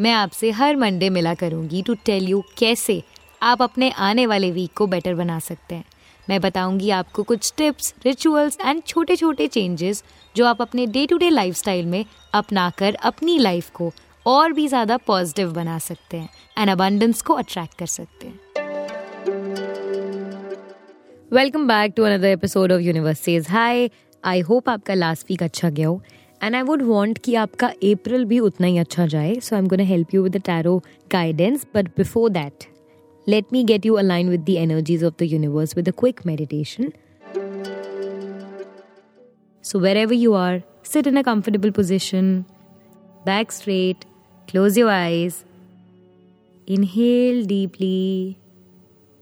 मैं आपसे हर मंडे मिला करूँगी टू टेल यू कैसे आप अपने आने वाले वीक को बेटर बना सकते हैं। मैं बताऊँगी आपको कुछ टिप्स रिचुअल्स एंड छोटे छोटे चेंजेस जो आप अपने डे टू डे लाइफ में अपनाकर अपनी लाइफ को और भी ज़्यादा पॉजिटिव बना सकते हैं एंड अबंडेंस को अट्रैक्ट कर सकते हैं। Welcome back to another episode of universe says hi I hope आपका लास्ट वीक अच्छा गया हो। एंड आई वुड वॉन्ट कि आपका अप्रैल भी उतना ही अच्छा जाए so I am gonna help you with tarot guidance but before that let me get you align with the energies of the universe with a quick meditation so wherever you are sit in a comfortable position back straight close your eyes inhale deeply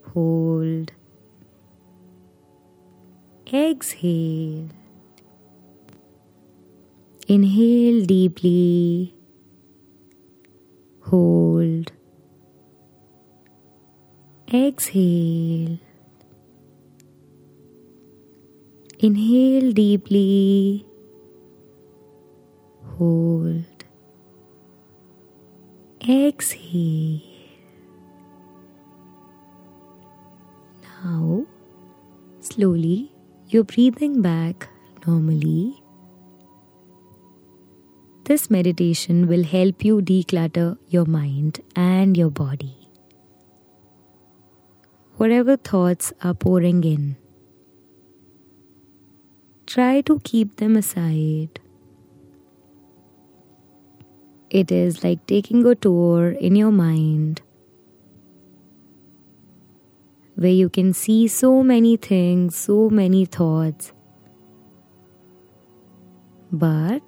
hold exhale Inhale deeply, hold, exhale. Inhale deeply, hold, exhale. Now, slowly, you're breathing back normally this meditation will help you declutter your mind and your body. Whatever thoughts are pouring in, try to keep them aside. It is like taking a tour in your mind where you can see so many things, so many thoughts. But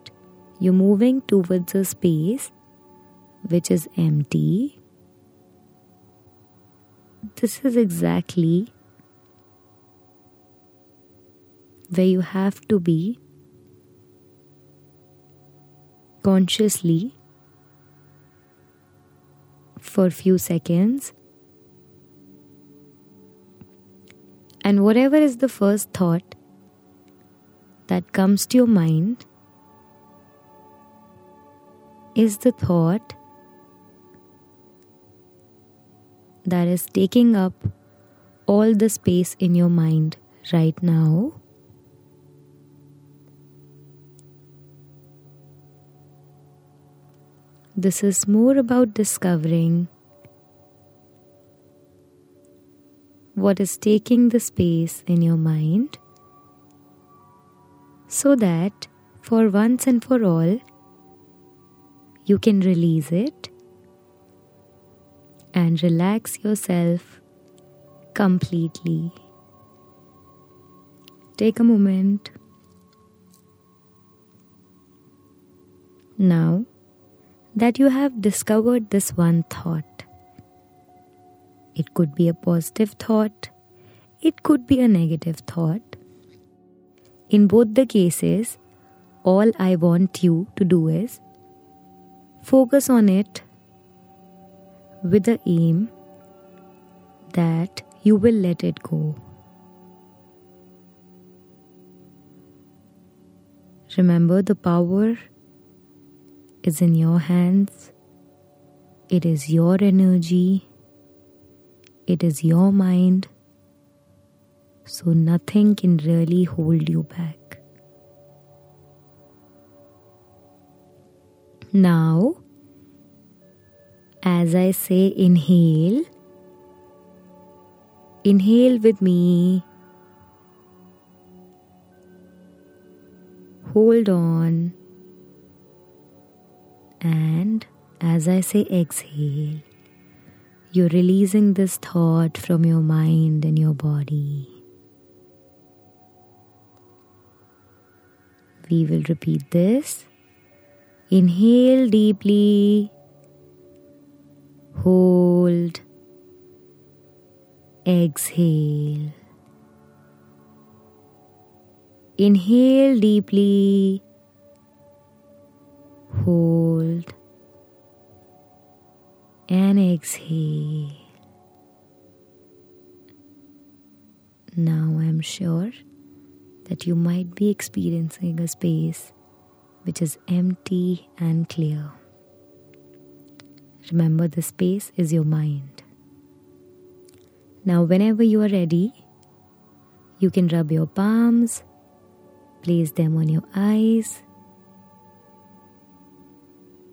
you're moving towards a space which is empty. This is exactly where you have to be consciously for a few seconds. And whatever is the first thought that comes to your mind, is the thought that is taking up all the space in your mind right now. This is more about discovering what is taking the space in your mind so that for once and for all you can release it and relax yourself completely. Take a moment. Now that you have discovered this one thought, it could be a positive thought, it could be a negative thought. In both the cases, all I want you to do is Focus on it with the aim that you will let it go. Remember, the power is in your hands, it is your energy, it is your mind, so nothing can really hold you back. Now, as I say inhale, inhale with me. Hold on. And as I say exhale, you're releasing this thought from your mind and your body. We will repeat this Inhale deeply, hold, exhale. Inhale deeply, hold, and exhale. Now I'm sure that you might be experiencing a space which is empty and clear. Remember, the space is your mind. Now, whenever you are ready, you can rub your palms, place them on your eyes,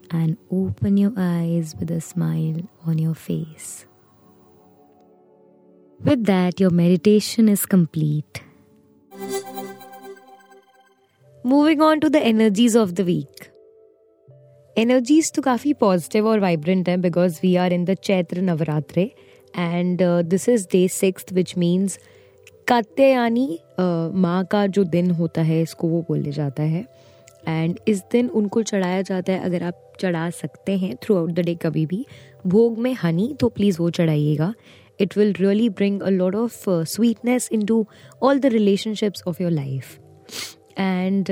and open your eyes with a smile on your face. With that, your meditation is complete. Moving on to the energies of the week energies तो काफ़ी positive और vibrant है because we are in the Chaitra Navratre and this is day six which means Katyayani माँ का जो दिन होता है, इसको वो बोले जाता है। एंड इस दिन उनको चढ़ाया जाता है, अगर आप चढ़ा सकते हैं थ्रू आउट द डे कभी भी। भोग में हनी तो प्लीज़ वो चढ़ाइएगा। It will really bring a lot of sweetness into all the relationships of your life and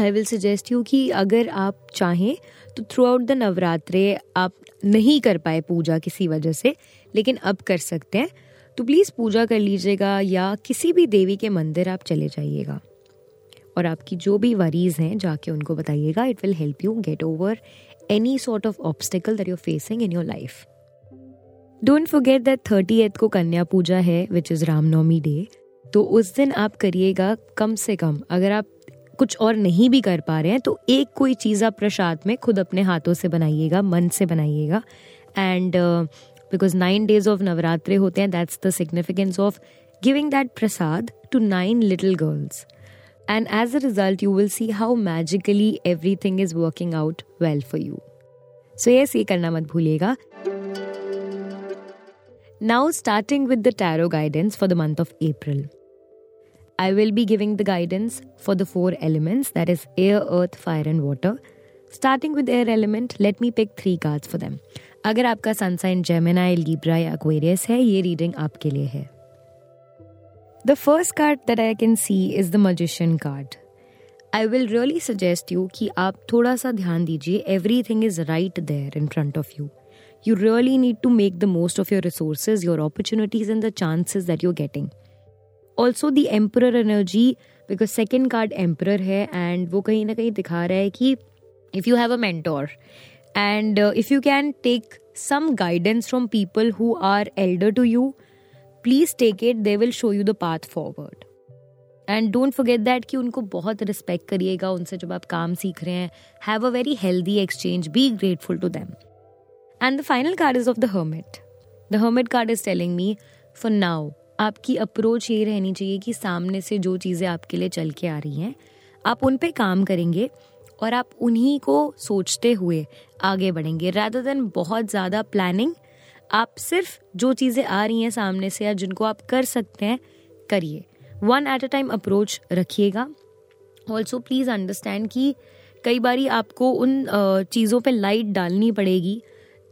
I will suggest you कि अगर आप चाहें तो थ्रू आउट द नवरात्रे आप नहीं कर पाए पूजा किसी वजह से, लेकिन अब कर सकते हैं। तो प्लीज़ पूजा कर लीजिएगा या किसी भी देवी के मंदिर आप चले जाइएगा। और आपकी जो भी वरीज हैं, जाके उनको बताइएगा। It will help you get over any sort of obstacle that you're facing in your life don't forget that thirty को कन्या पूजा है विच इज़ रामनवमी डे तो उस दिन आप करिएगा कम से कम। अगर आप कुछ और नहीं भी कर पा रहे हैं तो एक कोई चीज़ आप प्रसाद में खुद अपने हाथों से बनाइएगा, मन से बनाइएगा। And because nine days of Navratre होते हैं that's the significance of giving that prasad to nine little girls and as a result you will see how magically everything is working out well for you so yes ये करना मत भूलिएगा। Now starting with the tarot guidance for the month of April I will be giving the guidance for the four elements that is air, earth, fire, and water. Starting with air element, let me pick three cards for them. अगर आपका sun sign Gemini Libra या Aquarius है ये reading आपके लिए है the first card that I can see is the magician card I will really suggest you कि आप थोड़ा सा ध्यान दीजिए everything is right there in front of you you really need to make the most of your resources, your opportunities, and the chances that you're getting. also the emperor energy because second card emperor है and वो कहीं ना कहीं दिखा रहा है कि if you have a mentor and if you can take some guidance from people who are elder to you please take it they will show you the path forward and don't forget that कि उनको बहुत respect करिएगा उनसे जब आप काम सीख रहे हैं। Have a very healthy exchange be grateful to them and the final card is of the hermit the hermit card is telling me for now आपकी अप्रोच ये रहनी चाहिए कि सामने से जो चीज़ें आपके लिए चल के आ रही हैं, आप उन पे काम करेंगे और आप उन्हीं को सोचते हुए आगे बढ़ेंगे। रादर देन बहुत ज़्यादा प्लानिंग आप सिर्फ़ जो चीज़ें आ रही हैं सामने से या जिनको आप कर सकते हैं, करिए। One at a time approach रखिएगा। ऑल्सो प्लीज़ अंडरस्टैंड कि कई बार आपको उन चीज़ों पे लाइट डालनी पड़ेगी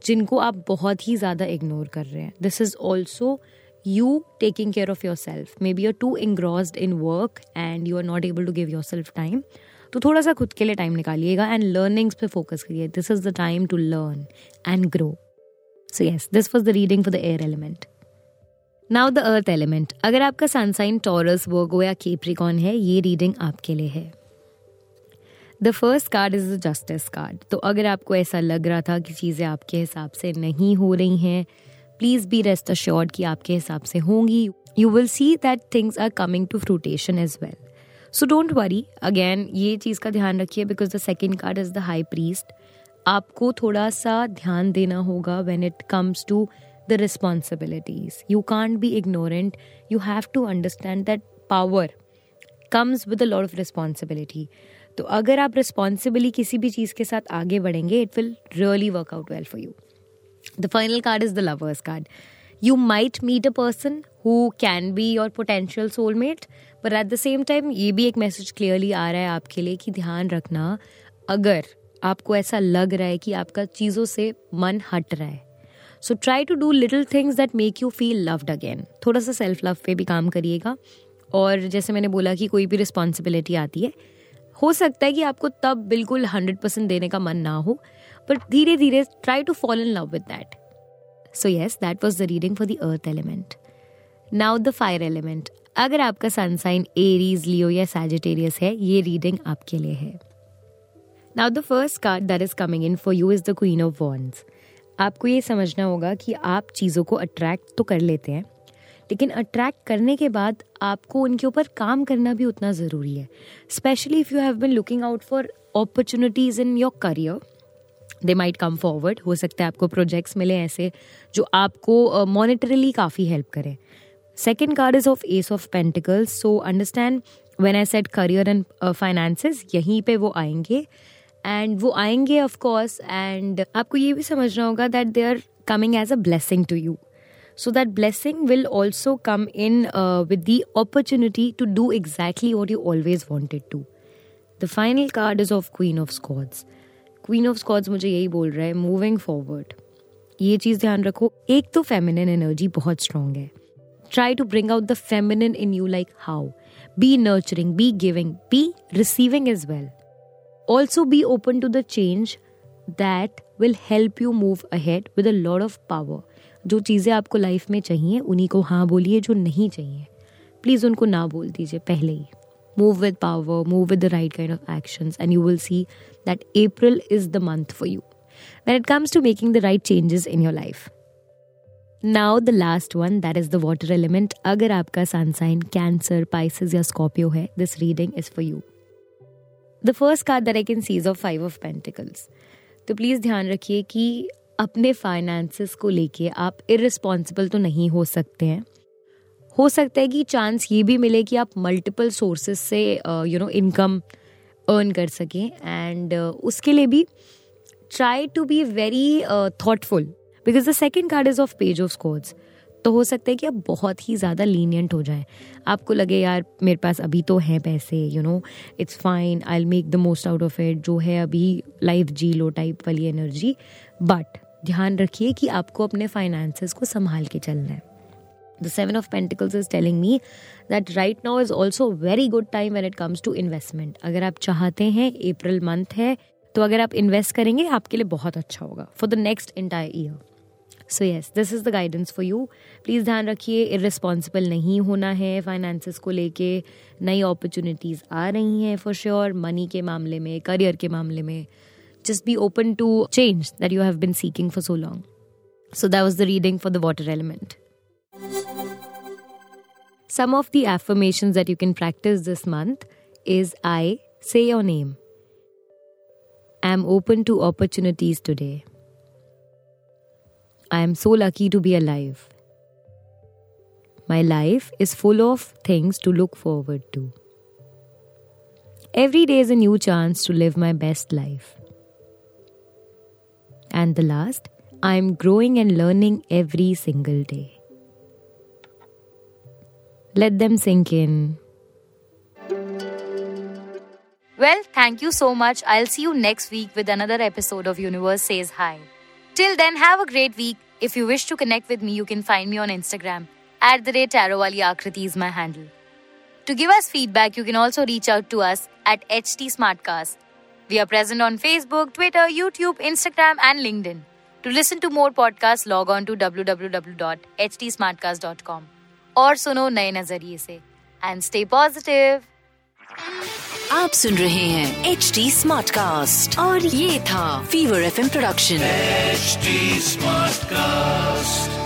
जिनको आप बहुत ही ज़्यादा इग्नोर कर रहे हैं। This is also you taking care of yourself. Maybe you're too engrossed in work and you are not able to give yourself time. तो थोड़ा सा खुद के लिए टाइम निकालिएगा एंड लर्निंग्स पे फोकस करिए. This is the time to learn and grow so yes this was the reading for the air element now the earth element अगर आपका सनसाइन टॉरस वर्गो या केप्रिकॉन है, ये रीडिंग आपके लिए है. The first card is the justice card तो अगर आपको ऐसा लग रहा था कि चीज़ें आपके हिसाब से नहीं हो रही हैं प्लीज़ बी रेस्ट अश्योर्ड कि आपके हिसाब से होंगी। You will see that things are coming to fruition as well so don't worry again ये चीज़ का ध्यान रखिए because the second card is the high priest आपको थोड़ा सा ध्यान देना होगा when it comes to the responsibilities you can't be ignorant you have to understand that power comes with a lot of responsibility तो अगर आप रिस्पॉन्सिबिली किसी भी चीज़ के साथ आगे बढ़ेंगे it will really work out well for you The final card is the lover's card. You might meet a person who can be your potential soulmate, but at the same time ये भी एक message clearly आ रहा है आपके लिए कि ध्यान रखना अगर आपको ऐसा लग रहा है कि आपका चीज़ों से मन हट रहा है so try to do little things that make you feel loved again थोड़ा सा सेल्फ लव पे भी काम करिएगा और जैसे मैंने बोला कि कोई भी रिस्पॉन्सिबिलिटी आती है हो सकता है कि आपको तब बिल्कुल हंड्रेड परसेंट देने का मन ना हो पर धीरे धीरे try to fall in love with that so yes that was the reading for the earth element now the fire element अगर आपका सनसाइन एरीज लियो या सैजिटेरियस है, ये रीडिंग आपके लिए है. Now the first card that is coming in for you is the queen of wands आपको ये समझना होगा कि आप चीज़ों को अट्रैक्ट तो कर लेते हैं, लेकिन अट्रैक्ट करने के बाद आपको उनके ऊपर काम करना भी उतना ज़रूरी है. Specially if you have been looking out for opportunities in your career they might come forward हो सकता है आपको प्रोजेक्ट्स मिले ऐसे जो आपको मॉनिटरली uh, काफ़ी हेल्प करें। Second card is of ace of pentacles so understand when I set career and finances यहीं पे वो आएँगे। एंड वो आएँगे ऑफ़ कोर्स एंड आपको ये भी समझना होगा that they are coming as a blessing to you so that blessing will also come in uh, with the opportunity to do exactly what you always wanted to. The final card is of queen of queen of Scots मुझे यही बोल रहा है moving forward ये चीज़ ध्यान रखो, एक तो फेमिनिन एनर्जी बहुत स्ट्रांग है. Try to bring out the feminine in you like how be nurturing be giving be receiving as well also be open to the change that will help you move ahead with a lord of power जो चीज़ें आपको life में चाहिए, उन्हीं को हाँ बोलिए, जो नहीं चाहिए. प्लीज़ उनको ना बोल दीजिए, पहले ही. Move with power move with the right kind of actions and you will see that April is the month for you when it comes to making the right changes in your life. Now, the last one, that is the water element. अगर आपका sun sign Cancer Pisces या Scorpio है this reading is for you the first card that I can sees of five of pentacles तो please ध्यान रखिए कि अपने finances को लेके आप इरिस्पॉन्सिबल तो नहीं हो सकते हैं हो सकता है कि चांस ये भी मिले कि आप मल्टीपल सोर्सेस से यू नो इनकम अर्न कर सकें एंड uh, उसके लिए भी try to be very thoughtful because the second card is of page of scores तो हो सकता है कि आप बहुत ही ज़्यादा लीनियंट हो जाए। आपको लगे यार मेरे पास अभी तो हैं पैसे you know it's fine I make the most out of it जो है अभी लाइफ जी लो टाइप वाली एनर्जी बट ध्यान रखिए कि आपको अपने फाइनेंसेस को संभाल के चलना है। The seven of pentacles is telling me that right now is also very good time when it comes to investment अगर आप चाहते हैं अप्रैल मंथ है तो अगर आप इन्वेस्ट करेंगे, आपके लिए बहुत अच्छा होगा for the next entire year so yes this is the guidance for you please ध्यान रखिए इरिस्पॉन्सिबल नहीं होना है फाइनेंसिस को लेके. नई अपॉर्चुनिटीज़ आ रही हैं फॉर श्योर मनी के मामले में करियर के मामले में. Just be open to change that you have been seeking for so long so that was the reading for the water element. Some of the affirmations that you can practice this month is I say your name. I am open to opportunities today. I am so lucky to be alive. My life is full of things to look forward to. Every day is a new chance to live my best life. And the last, I'm growing and learning every single day. Let them sink in. Well, thank you so much. I'll see you next week with another episode of Universe Says Hi. Till then, have a great week. If you wish to connect with me, you can find me on Instagram. At the rate Tarawali Akriti is my handle. To give us feedback, you can also reach out to us at HT Smartcast. We are present on Facebook, Twitter, YouTube, Instagram, and LinkedIn. To listen to more podcasts, log on to www.htsmartcast.com और सुनो नए नज़रिए से। And stay positive आप सुन रहे हैं H D smart cast और ये था fever FM production H smart cast